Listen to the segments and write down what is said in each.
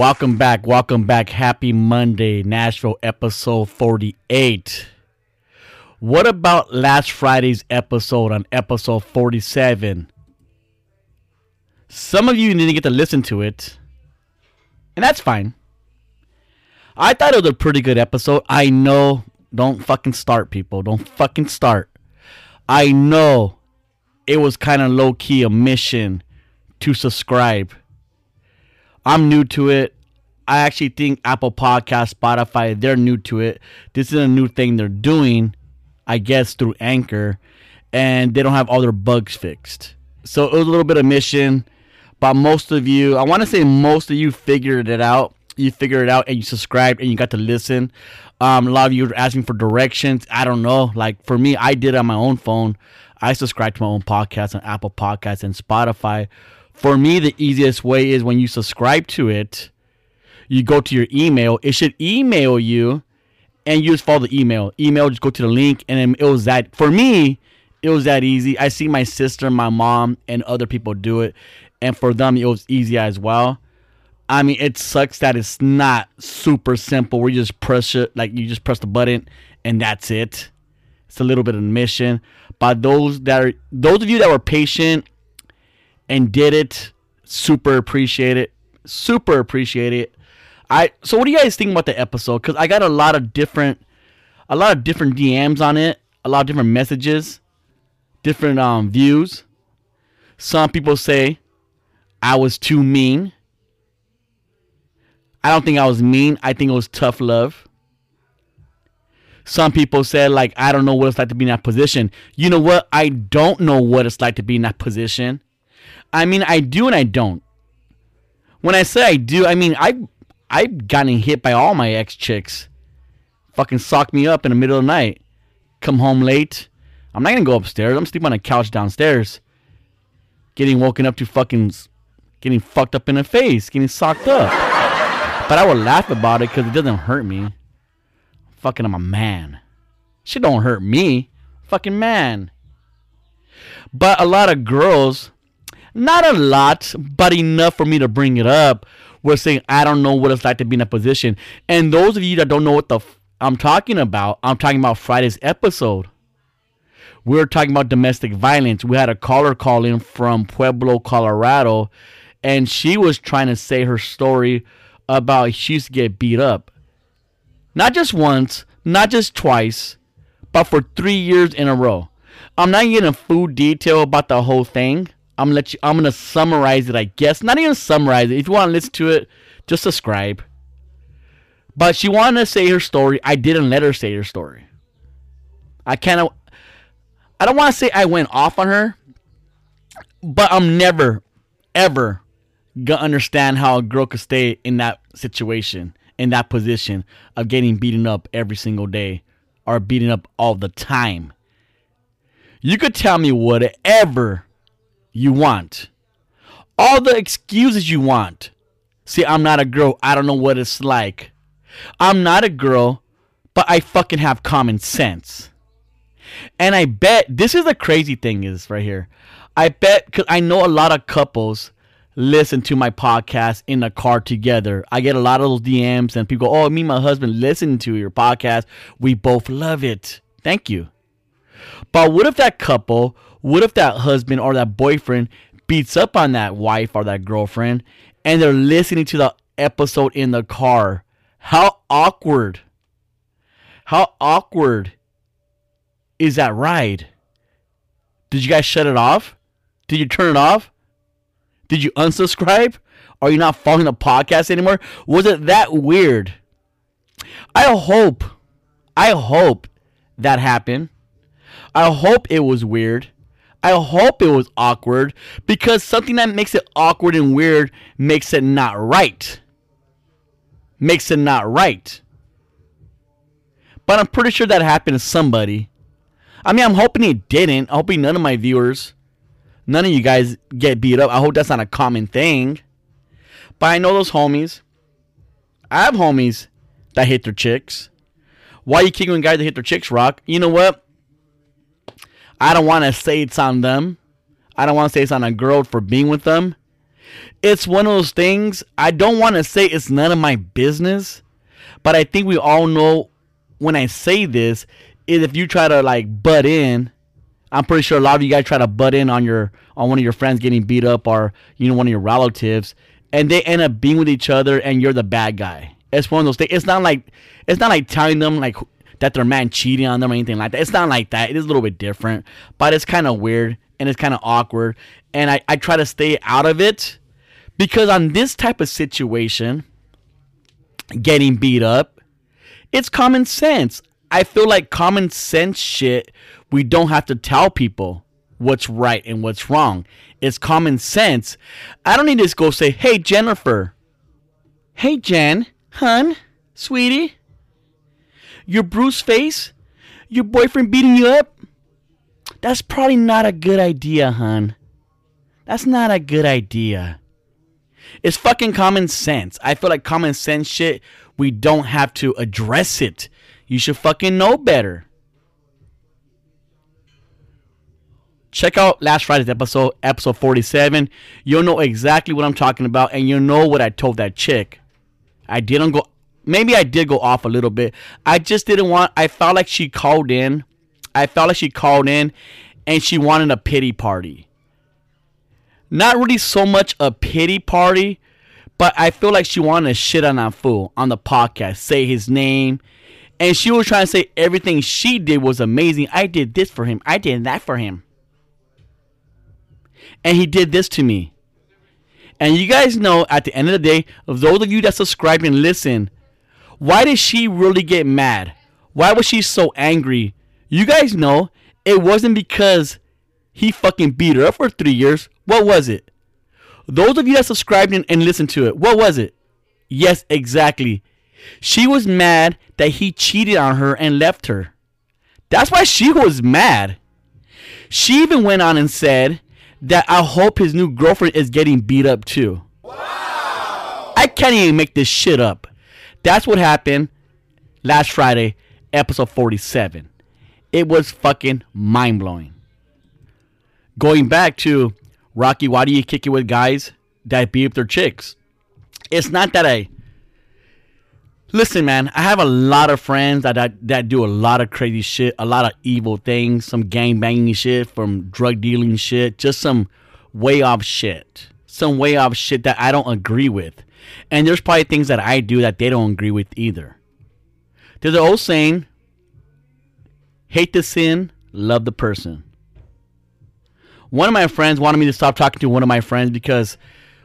Welcome back. Welcome back. Happy Monday, Nashville episode 48. What about last Friday's episode on episode 47? Some of you didn't get to listen to it, and that's fine. I thought it was a pretty good episode. I know. Don't fucking start, people. Don't fucking start. I know it was kind of low key a mission to subscribe I'm new to it. I actually think Apple Podcast, Spotify, they're new to it. This is a new thing they're doing, I guess, through Anchor, and they don't have all their bugs fixed. So it was a little bit of a mission, but most of you, I want to say most of you figured it out. You figured it out and you subscribed and you got to listen. Um, a lot of you are asking for directions. I don't know. Like for me, I did it on my own phone. I subscribed to my own podcast on Apple Podcasts and Spotify for me, the easiest way is when you subscribe to it, you go to your email. It should email you, and you just follow the email. Email, just go to the link, and it was that. For me, it was that easy. I see my sister, my mom, and other people do it, and for them, it was easy as well. I mean, it sucks that it's not super simple. Where you just press it, like you just press the button, and that's it. It's a little bit of a mission. But those that are those of you that were patient and did it. Super appreciate it. Super appreciate it. I so what do you guys think about the episode? Because I got a lot of different, a lot of different DMs on it, a lot of different messages, different um views. Some people say I was too mean. I don't think I was mean. I think it was tough love. Some people said like I don't know what it's like to be in that position. You know what? I don't know what it's like to be in that position. I mean, I do and I don't. When I say I do, I mean I I've gotten hit by all my ex chicks. Fucking sock me up in the middle of the night. Come home late. I'm not gonna go upstairs. I'm sleeping on a couch downstairs. Getting woken up to fucking getting fucked up in the face, getting socked up. but I would laugh about it because it doesn't hurt me. Fucking I'm a man. Shit don't hurt me. Fucking man. But a lot of girls not a lot, but enough for me to bring it up. We're saying I don't know what it's like to be in a position. And those of you that don't know what the f- I'm talking about, I'm talking about Friday's episode. We are talking about domestic violence. We had a caller call in from Pueblo, Colorado, and she was trying to say her story about she used to get beat up. Not just once, not just twice, but for three years in a row. I'm not getting full detail about the whole thing I'm gonna let you. I'm gonna summarize it. I guess not even summarize it. If you want to listen to it, just subscribe. But she wanted to say her story. I didn't let her say her story. I kind of. I don't want to say I went off on her, but I'm never, ever gonna understand how a girl could stay in that situation, in that position of getting beaten up every single day or beaten up all the time. You could tell me whatever you want. All the excuses you want. See, I'm not a girl. I don't know what it's like. I'm not a girl, but I fucking have common sense. And I bet this is the crazy thing is right here. I bet because I know a lot of couples listen to my podcast in the car together. I get a lot of those DMs and people, oh, me and my husband listen to your podcast. We both love it. Thank you. But what if that couple, what if that husband or that boyfriend beats up on that wife or that girlfriend and they're listening to the episode in the car? How awkward. How awkward is that ride? Did you guys shut it off? Did you turn it off? Did you unsubscribe? Are you not following the podcast anymore? Was it that weird? I hope, I hope that happened. I hope it was weird. I hope it was awkward because something that makes it awkward and weird makes it not right. Makes it not right. But I'm pretty sure that happened to somebody. I mean, I'm hoping it didn't. I'm hoping none of my viewers, none of you guys get beat up. I hope that's not a common thing. But I know those homies. I have homies that hit their chicks. Why you kicking guys that hit their chicks, Rock? You know what? I don't want to say it's on them. I don't want to say it's on a girl for being with them. It's one of those things. I don't want to say it's none of my business, but I think we all know when I say this is if you try to like butt in, I'm pretty sure a lot of you guys try to butt in on your on one of your friends getting beat up or you know one of your relatives, and they end up being with each other, and you're the bad guy. It's one of those things. It's not like it's not like telling them like that their man cheating on them or anything like that. It's not like that. It is a little bit different, but it's kind of weird and it's kind of awkward. And I, I try to stay out of it because on this type of situation, getting beat up, it's common sense. I feel like common sense shit, we don't have to tell people what's right and what's wrong. It's common sense. I don't need to go say, hey, Jennifer. Hey, Jen. Hun. Sweetie your bruised face, your boyfriend beating you up, that's probably not a good idea, hon. That's not a good idea. It's fucking common sense. I feel like common sense shit, we don't have to address it. You should fucking know better. Check out last Friday's episode, episode 47. You'll know exactly what I'm talking about, and you'll know what I told that chick. I didn't go maybe I did go off a little bit. I just didn't want. I felt like she called in. I felt like she called in, and she wanted a pity party. Not really so much a pity party, but I feel like she wanted to shit on that fool on the podcast, say his name, and she was trying to say everything she did was amazing. I did this for him. I did that for him. And he did this to me. And you guys know at the end of the day, those of you that subscribe and listen, why did she really get mad? Why was she so angry? You guys know it wasn't because he fucking beat her up for three years. What was it? Those of you that subscribed and, and listened to it, what was it? Yes, exactly. She was mad that he cheated on her and left her. That's why she was mad. She even went on and said that I hope his new girlfriend is getting beat up too. Wow. I can't even make this shit up. That's what happened last Friday, episode 47. It was fucking mind blowing. Going back to Rocky, why do you kick it with guys that beat up their chicks? It's not that I. Listen, man, I have a lot of friends that, that, that do a lot of crazy shit, a lot of evil things, some gang banging shit, from drug dealing shit, just some way off shit. Some way off shit that I don't agree with. And there's probably things that I do that they don't agree with either. There's an old saying hate the sin, love the person. One of my friends wanted me to stop talking to one of my friends because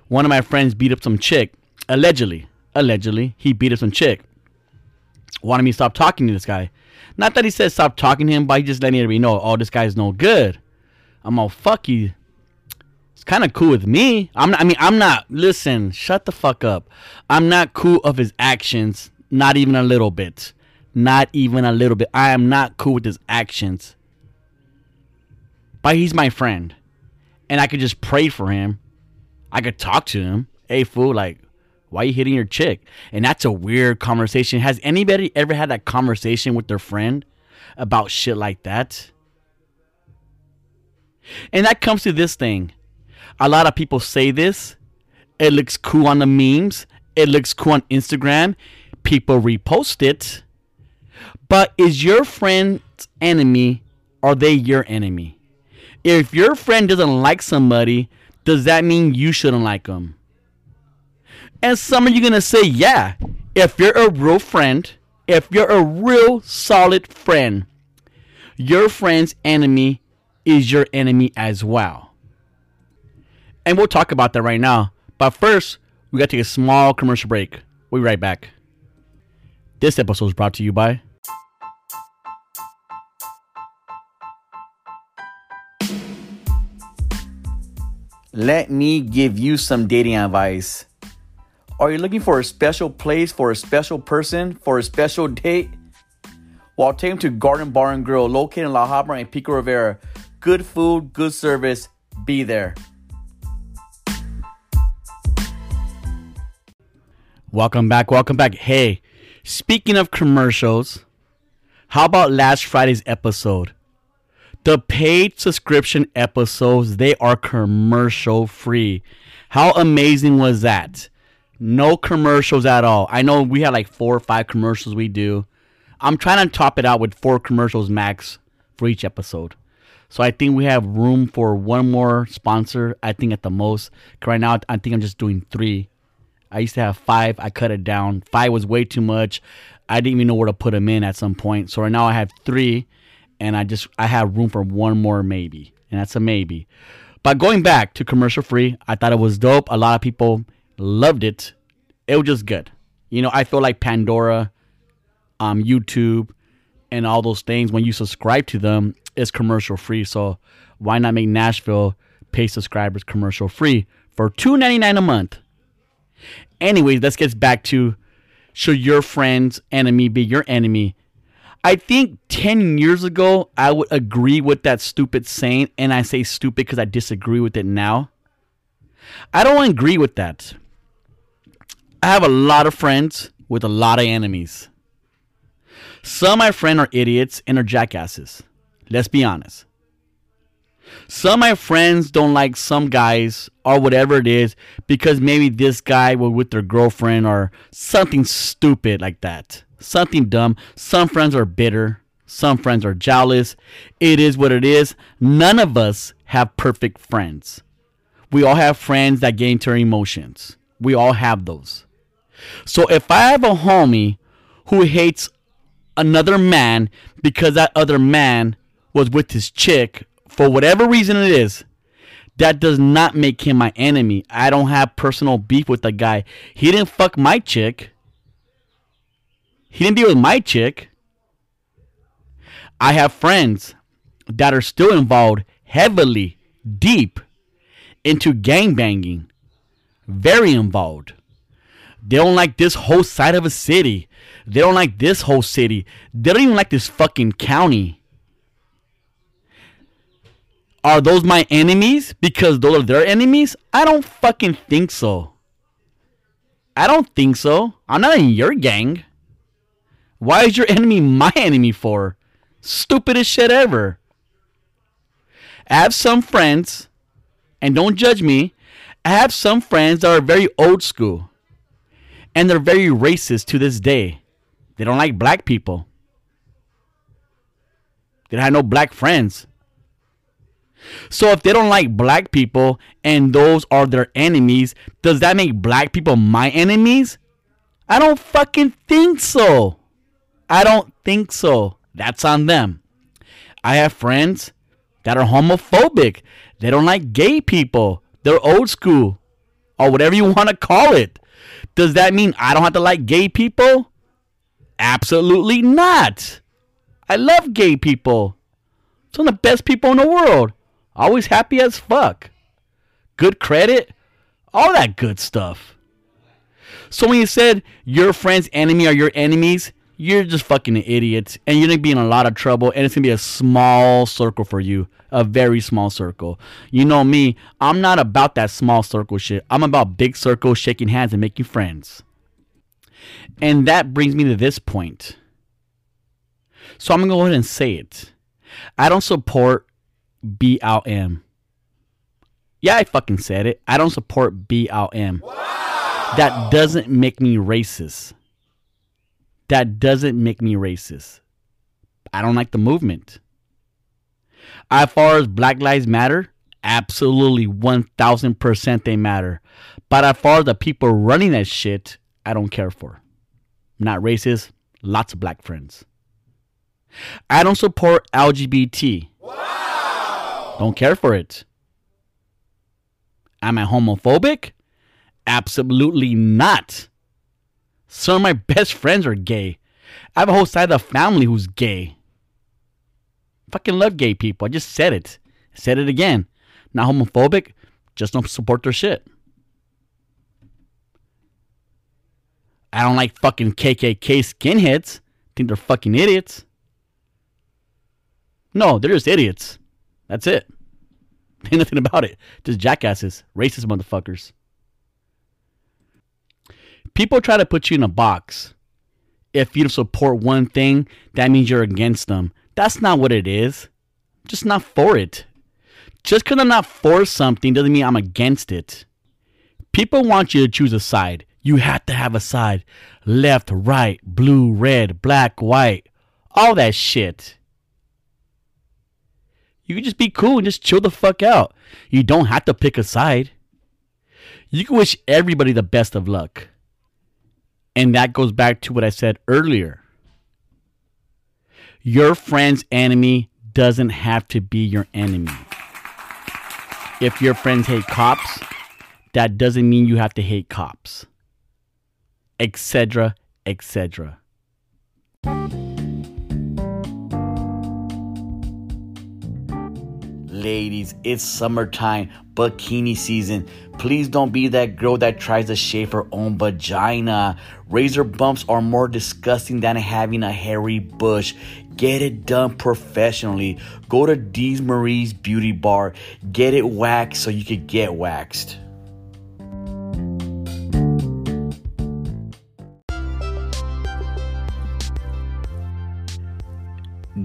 one of my friends beat up some chick. Allegedly. Allegedly. He beat up some chick. Wanted me to stop talking to this guy. Not that he said stop talking to him, but he just letting everybody know, oh, this guy's no good. I'm all, fuck you kind of cool with me. I'm not, I mean, I'm not. Listen, shut the fuck up. I'm not cool of his actions. Not even a little bit. Not even a little bit. I am not cool with his actions. But he's my friend, and I could just pray for him. I could talk to him. Hey, fool, like, why are you hitting your chick? And that's a weird conversation. Has anybody ever had that conversation with their friend? about shit like that. And that comes to this thing. A lot of people say this. It looks cool on the memes. It looks cool on Instagram. People repost it. But is your friend's enemy, are they your enemy? If your friend doesn't like somebody, does that mean you shouldn't like them? And some of you gonna say, yeah. If you're a real friend, if you're a real solid friend, your friend's enemy is your enemy as well. And we'll talk about that right now. But first, we got to take a small commercial break. We'll be right back. This episode is brought to you by. Let me give you some dating advice. Are you looking for a special place for a special person for a special date? Well, take them to Garden Bar and Grill, located in La Habra and Pico Rivera. Good food, good service. Be there. Welcome back. Welcome back. Hey, speaking of commercials, how about last Friday's episode? The paid subscription episodes, they are commercial free. How amazing was that? No commercials at all. I know we had like four or five commercials we do. I'm trying to top it out with four commercials max for each episode. So I think we have room for one more sponsor. I think at the most. Right now, I think I'm just doing three. I used to have five. I cut it down. Five was way too much. I didn't even know where to put them in at some point. So right now I have three and I just I have room for one more maybe, and that's a maybe. But going back to commercial free, I thought it was dope. A lot of people loved it. It was just good. You know, I feel like Pandora, um, YouTube, and all those things. When you subscribe to them, it's commercial free. So why not make Nashville pay subscribers commercial free for two ninety nine a month? Anyways, let's get back to should your friend's enemy be your enemy? I think 10 years ago, I would agree with that stupid saying, and I say stupid because I disagree with it now. I don't agree with that. I have a lot of friends with a lot of enemies. Some of my friends are idiots and are jackasses. Let's be honest. Some of my friends don't like some guys or whatever it is because maybe this guy was with their girlfriend or something stupid like that something dumb. Some friends are bitter. Some friends are jealous. It is what it is. None of us have perfect friends. We all have friends that get into our emotions. We all have those. So if I have a homie who hates another man because that other man was with his chick for whatever reason it is, that does not make him my enemy. I don't have personal beef with the guy. He didn't fuck my chick. He didn't deal with my chick. I have friends that are still involved heavily, deep into gang banging. Very involved. They don't like this whole side of a city. They don't like this whole city. They don't even like this fucking county. Are those my enemies because those are their enemies? I don't fucking think so. I don't think so. I'm not in your gang. Why is your enemy my enemy for? Stupidest shit ever. I have some friends, and don't judge me, I have some friends that are very old school. And they're very racist to this day. They don't like black people. They don't have no black friends. So if they don't like black people and those are their enemies, does that make black people my enemies? I don't fucking think so. I don't think so. That's on them. I have friends that are homophobic. They don't like gay people. They're old school or whatever you want to call it. Does that mean I don't have to like gay people? Absolutely not. I love gay people. Some of the best people in the world. Always happy as fuck. Good credit. All that good stuff. So when you said your friend's enemy are your enemies, you're just fucking an idiot and you're gonna be in a lot of trouble and it's gonna be a small circle for you a very small circle you know me i'm not about that small circle shit i'm about big circles shaking hands and making friends and that brings me to this point So I'm to go ahead and say it. I don't support BLM. Yeah, I fucking said it. I don't support BLM. Wow. That doesn't make me racist. That doesn't make me racist. I don't like the movement. As far as Black Lives Matter, absolutely 1000% they matter. But as far as the people running that shit, I don't care for. Not racist, lots of black friends. I don't support LGBT. Wow. Don't care for it. Am I homophobic? Absolutely not. Some of my best friends are gay. I have a whole side of the family who's gay. Fucking love gay people. I just said it. said it again. Not homophobic, just don't support their shit. I don't like fucking KKK skinheads. Think they're fucking idiots. No, they're just idiots. That's it. Ain't nothing about it. Just jackasses, racist motherfuckers. People try to put you in a box. If you support one thing, that means you're against them. That's not what it is. just not for it. Just because I'm not for something doesn't mean I'm against it. People want you to choose a side. You have to have a side. Left, right, blue, red, black, white. All that shit. You can just be cool and just chill the fuck out. You don't have to pick a side. You can wish everybody the best of luck. And that goes back to what I said earlier. Your friend's enemy doesn't have to be your enemy. If your friends hate cops, that doesn't mean you have to hate cops etc., etc. Ladies, it's summertime, bikini season. Please don't be that girl that tries to shave her own vagina. Razor bumps are more disgusting than having a hairy bush. Get it done professionally. Go to Dee's Marie's Beauty Bar. Get it waxed so you can get waxed.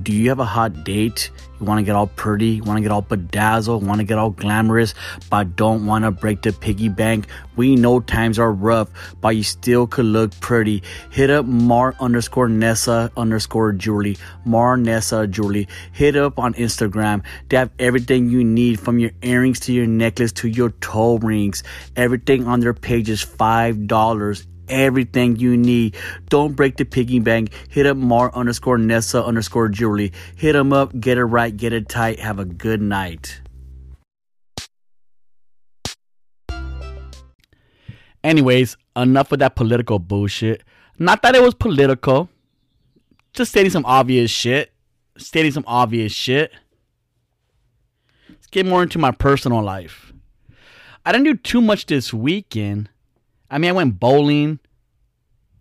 Do you have a hot date? You want to get all pretty, you want to get all bedazzled, want to get all glamorous, but don't want to break the piggy bank. We know times are rough, but you still could look pretty. Hit up Mar underscore Nessa underscore Julie, Mar Nessa Julie. Hit up on Instagram. They have everything you need from your earrings to your necklace to your toe rings. Everything on their page is $5 everything you need. Don't break the piggy bank. Hit up Mar underscore Nessa underscore Julie. Hit them up, get it right, get it tight. Have a good night. Anyways, enough with that political bullshit. Not that it was political. Just stating some obvious shit. Stating some obvious shit. Let's get more into my personal life. I didn't do too much this weekend. I mean, I went bowling.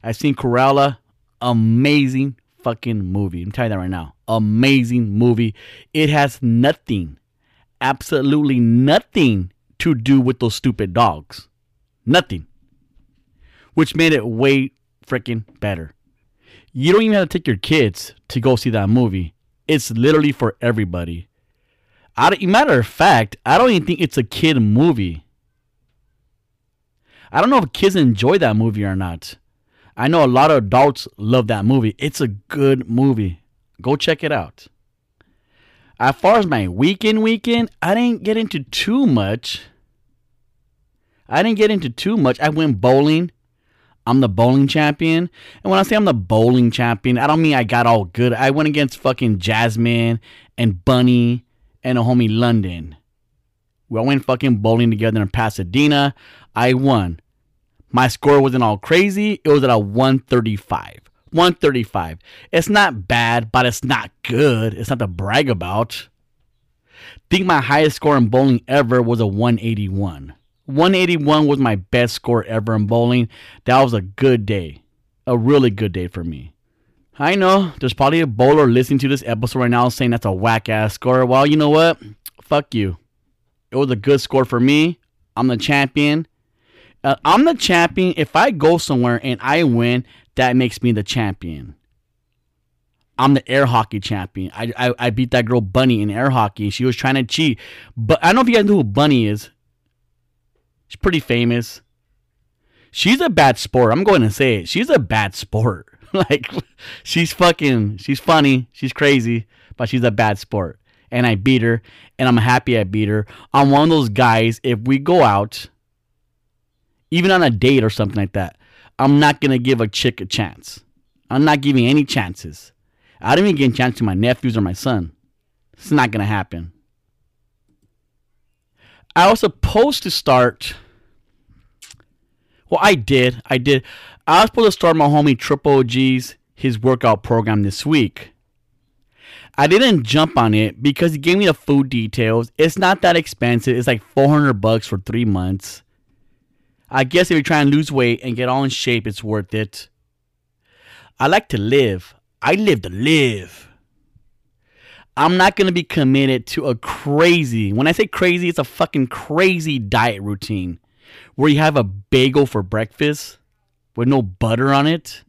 I seen Cruella. Amazing fucking movie. I'm telling you that right now. Amazing movie. It has nothing, absolutely nothing to do with those stupid dogs. Nothing. Which made it way freaking better. You don't even have to take your kids to go see that movie. It's literally for everybody. I, matter of fact, I don't even think it's a kid movie. I don't know if kids enjoy that movie or not. I know a lot of adults love that movie. It's a good movie. Go check it out. As far as my weekend weekend, I didn't get into too much. I didn't get into too much. I went bowling. I'm the bowling champion. And when I say I'm the bowling champion, I don't mean I got all good. I went against fucking Jasmine and Bunny and a homie London. We all went fucking bowling together in Pasadena. I won. My score wasn't all crazy. It was at a 135. 135. It's not bad, but it's not good. It's not to brag about. think my highest score in bowling ever was a 181. 181 was my best score ever in bowling. That was a good day. A really good day for me. I know there's probably a bowler listening to this episode right now saying that's a whack ass score. Well, you know what? Fuck you. It was a good score for me. I'm the champion. Uh, I'm the champion. If I go somewhere and I win, that makes me the champion. I'm the air hockey champion. I, I, I beat that girl Bunny in air hockey. She was trying to cheat. But I don't know if you guys know who Bunny is. She's pretty famous. She's a bad sport. I'm going to say it. She's a bad sport. like, she's fucking, she's funny. She's crazy, but she's a bad sport. And I beat her, and I'm happy I beat her. I'm one of those guys, if we go out, even on a date or something like that, I'm not going to give a chick a chance. I'm not giving any chances. I don't even give a chance to my nephews or my son. It's not going to happen. I was supposed to start. Well, I did. I did. I was supposed to start my homie Triple G's his workout program this week. I didn't jump on it because he gave me the food details. It's not that expensive. It's like 400 bucks for 3 months. I guess if you're trying to lose weight and get all in shape, it's worth it. I like to live. I live to live. I'm not going to be committed to a crazy, when I say crazy, it's a fucking crazy diet routine where you have a bagel for breakfast with no butter on it,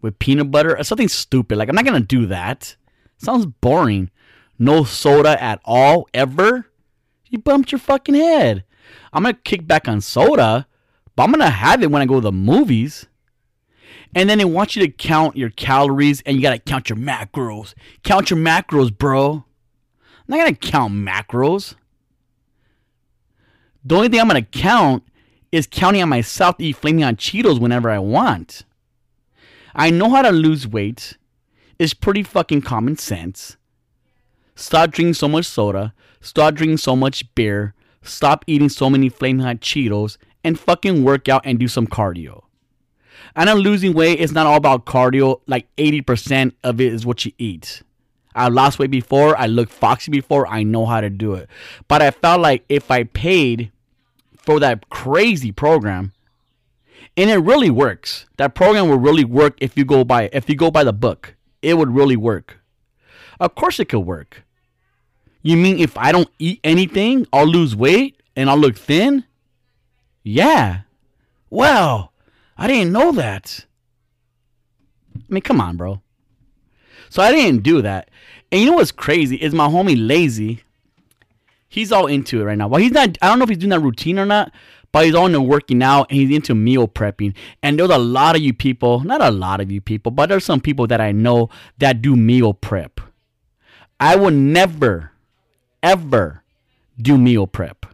with peanut butter, or something stupid. Like, I'm not going to do that. Sounds boring. No soda at all, ever. You bumped your fucking head. I'm going to kick back on soda, but I'm going to have it when I go to the movies. And then they want you to count your calories and you got to count your macros. Count your macros, bro. I'm not going to count macros. The only thing I'm going to count is counting on myself to eat flaming hot Cheetos whenever I want. I know how to lose weight. It's pretty fucking common sense. Stop drinking so much soda. Stop drinking so much beer. Stop eating so many flaming hot Cheetos and fucking work out and do some cardio. And I know losing weight is not all about cardio. Like 80% of it is what you eat. I lost weight before. I looked foxy before. I know how to do it. But I felt like if I paid for that crazy program, and it really works. That program will really work if you go by if you go by the book. It would really work. Of course it could work. You mean if I don't eat anything, I'll lose weight and I'll look thin? Yeah. Well, I didn't know that. I mean, come on, bro. So I didn't do that. And you know what's crazy is my homie Lazy. He's all into it right now. Well, he's not. I don't know if he's doing that routine or not, but he's into working out and he's into meal prepping. And there's a lot of you people, not a lot of you people, but there's some people that I know that do meal prep. I would never, ever do meal prep.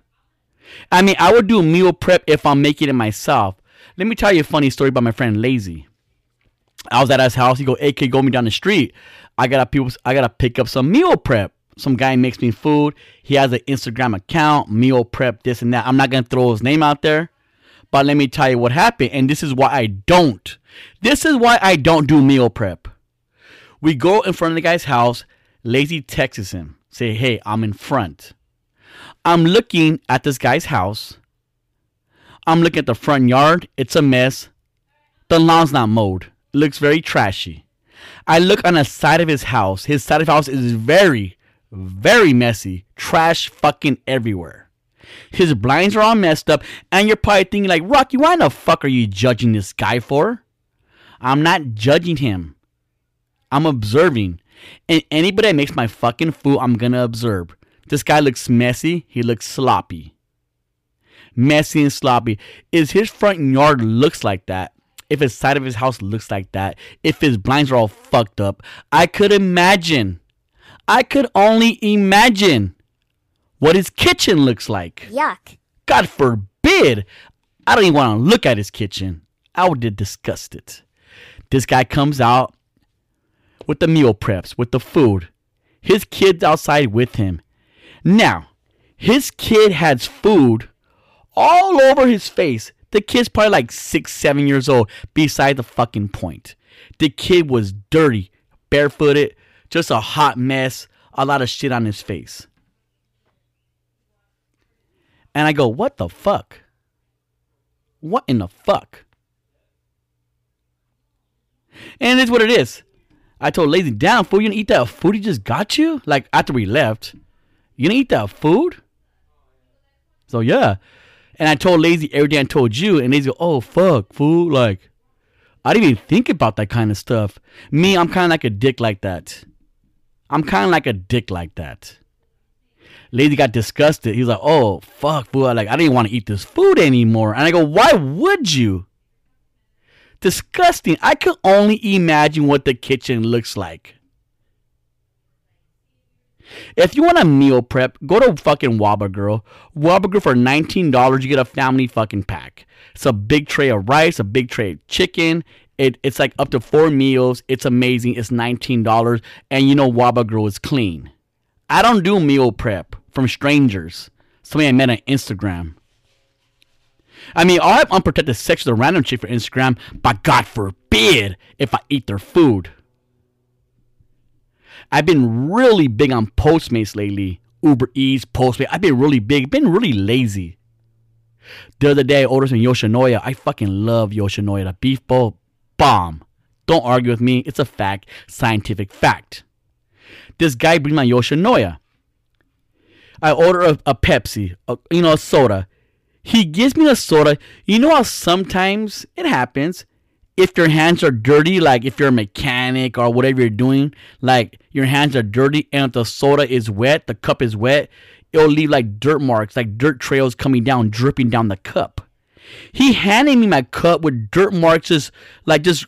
I mean, I would do meal prep if I'm making it myself. Let me tell you a funny story about my friend Lazy. I was at his house. He go, AK, go me down the street. I gotta people. I gotta pick up some meal prep. Some guy makes me food. He has an Instagram account, meal prep, this and that. I'm not gonna throw his name out there, but let me tell you what happened. And this is why I don't. This is why I don't do meal prep. We go in front of the guy's house. Lazy texts him, say, "Hey, I'm in front." I'm looking at this guy's house. I'm looking at the front yard. It's a mess. The lawn's not mowed. It looks very trashy. I look on the side of his house. His side of his house is very, very messy. Trash fucking everywhere. His blinds are all messed up. And you're probably thinking, like, Rocky, why the fuck are you judging this guy for? I'm not judging him. I'm observing. And anybody that makes my fucking food, I'm gonna observe. This guy looks messy. He looks sloppy messy and sloppy. Is his front yard looks like that? If his side of his house looks like that, if his blinds are all fucked up, I could imagine. I could only imagine what his kitchen looks like. Yuck. God forbid. I don't even want to look at his kitchen. I would get disgusted. This guy comes out with the meal preps, with the food. His kid's outside with him. Now, his kid has food all over his face. The kid's probably like six, seven years old, beside the fucking point. The kid was dirty, barefooted, just a hot mess, a lot of shit on his face. And I go, what the fuck? What in the fuck? And it's what it is. I told Lazy, down fool, you gonna eat that food he just got you? Like after we left. You gonna eat that food? So yeah. And I told Lazy everything I told you, and Lazy go, oh fuck, fool, like, I didn't even think about that kind of stuff. Me, I'm kind of like a dick like that. I'm kind of like a dick like that. Lazy got disgusted. He's like, "Oh fuck, fool! Like I didn't want to eat this food anymore." And I go, "Why would you?" Disgusting. I could only imagine what the kitchen looks like. If you want a meal prep, go to fucking WaBa Grill. WaBa Grill for $19, you get a family fucking pack. It's a big tray of rice, a big tray of chicken. It, it's like up to four meals. It's amazing. It's $19. And you know WaBa Grill is clean. I don't do meal prep from strangers. Somebody I met on Instagram. I mean, I'll have unprotected sex with a random chick for Instagram, but God forbid if I eat their food. I've been really big on Postmates lately. Uber Eats, Postmates. I've been really big, been really lazy. The other day, I ordered some Yoshinoya. I fucking love Yoshinoya. The beef bowl, bomb. Don't argue with me. It's a fact, scientific fact. This guy brings my Yoshinoya. I order a, a Pepsi, a, you know, a soda. He gives me a soda. You know how sometimes it happens if your hands are dirty, like if you're a mechanic or whatever you're doing, like your hands are dirty and if the soda is wet, the cup is wet, it'll leave like dirt marks, like dirt trails coming down, dripping down the cup. He handed me my cup with dirt marks, just like just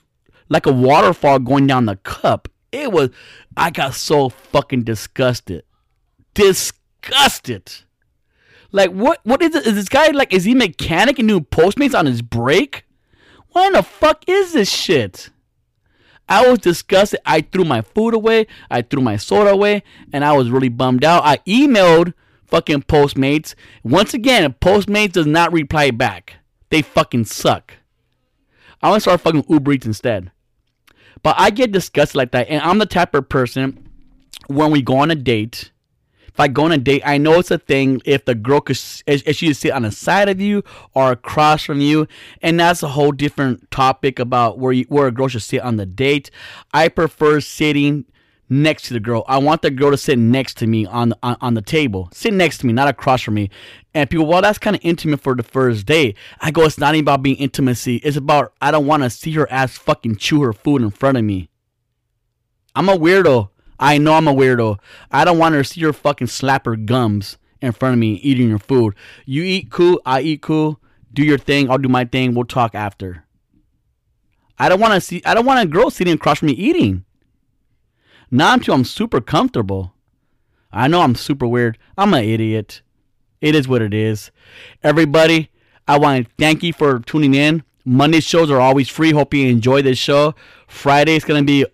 like a waterfall going down the cup. It was, I got so fucking disgusted, disgusted. Like what? What is it? Is this guy like? Is he mechanic and doing Postmates on his break? What in the fuck is this shit? I was disgusted. I threw my food away. I threw my soda away, and I was really bummed out. I emailed fucking Postmates. Once again, Postmates does not reply back. They fucking suck. I want to start fucking Uber Eats instead. But I get disgusted like that, and I'm the type of person when we go on a date if I go on a date, I know it's a thing if the girl could, if she sit on the side of you or across from you, and that's a whole different topic about where you, where a girl should sit on the date. I prefer sitting next to the girl. I want the girl to sit next to me on the, on, on the table. Sit next to me, not across from me. And people, well, that's kind of intimate for the first date. I go, it's not even about being intimacy. It's about I don't want to see her ass fucking chew her food in front of me. I'm a weirdo. I know I'm a weirdo. I don't want her to see your fucking slap her gums in front of me eating your food. You eat cool, I eat cool. Do your thing, I'll do my thing. We'll talk after. I don't want to see. I don't want a girl sitting across from me eating. Not too, I'm super comfortable. I know I'm super weird. I'm an idiot. It is what it is. Everybody, I want to thank you for tuning in. Monday shows are always free. Hope you enjoy this show. Friday is gonna be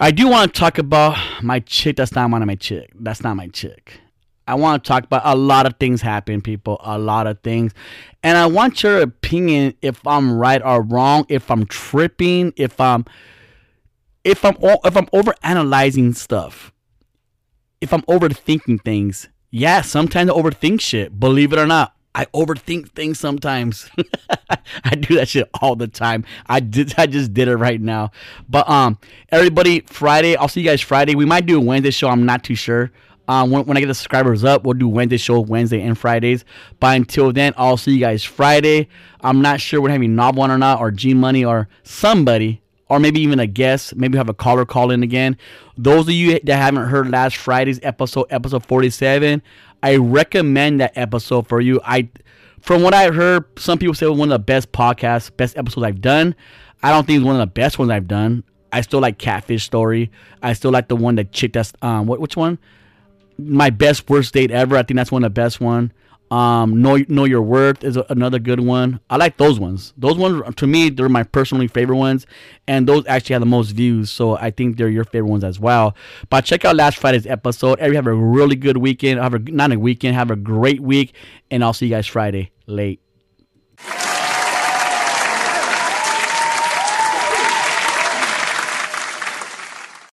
I do want to talk about my chick. That's not one of my chick. That's not my chick. I want to talk about a lot of things happen, people. A lot of things, and I want your opinion if I'm right or wrong. If I'm tripping. If I'm if I'm if I'm over analyzing stuff. If I'm overthinking things. Yeah, sometimes I overthink shit. Believe it or not. I overthink things sometimes. I do that shit all the time. I did I just did it right now. But um everybody Friday, I'll see you guys Friday. We might do a Wednesday show, I'm not too sure. Um when, when I get the subscribers up, we'll do Wednesday show Wednesday and Fridays. But until then, I'll see you guys Friday. I'm not sure we're having Knob one or not, or G Money or somebody. Or maybe even a guest. Maybe have a caller call in again. Those of you that haven't heard last Friday's episode, episode 47, I recommend that episode for you. I, from what I heard, some people say it was one of the best podcasts, best episodes I've done. I don't think it's one of the best ones I've done. I still like Catfish Story. I still like the one that chick that's um what which one? My best worst date ever. I think that's one of the best one. Um, know know your worth is a, another good one. I like those ones. Those ones to me they're my personally favorite ones, and those actually have the most views. So I think they're your favorite ones as well. But check out last Friday's episode. Everybody have a really good weekend. Have a not a weekend. Have a great week, and I'll see you guys Friday late.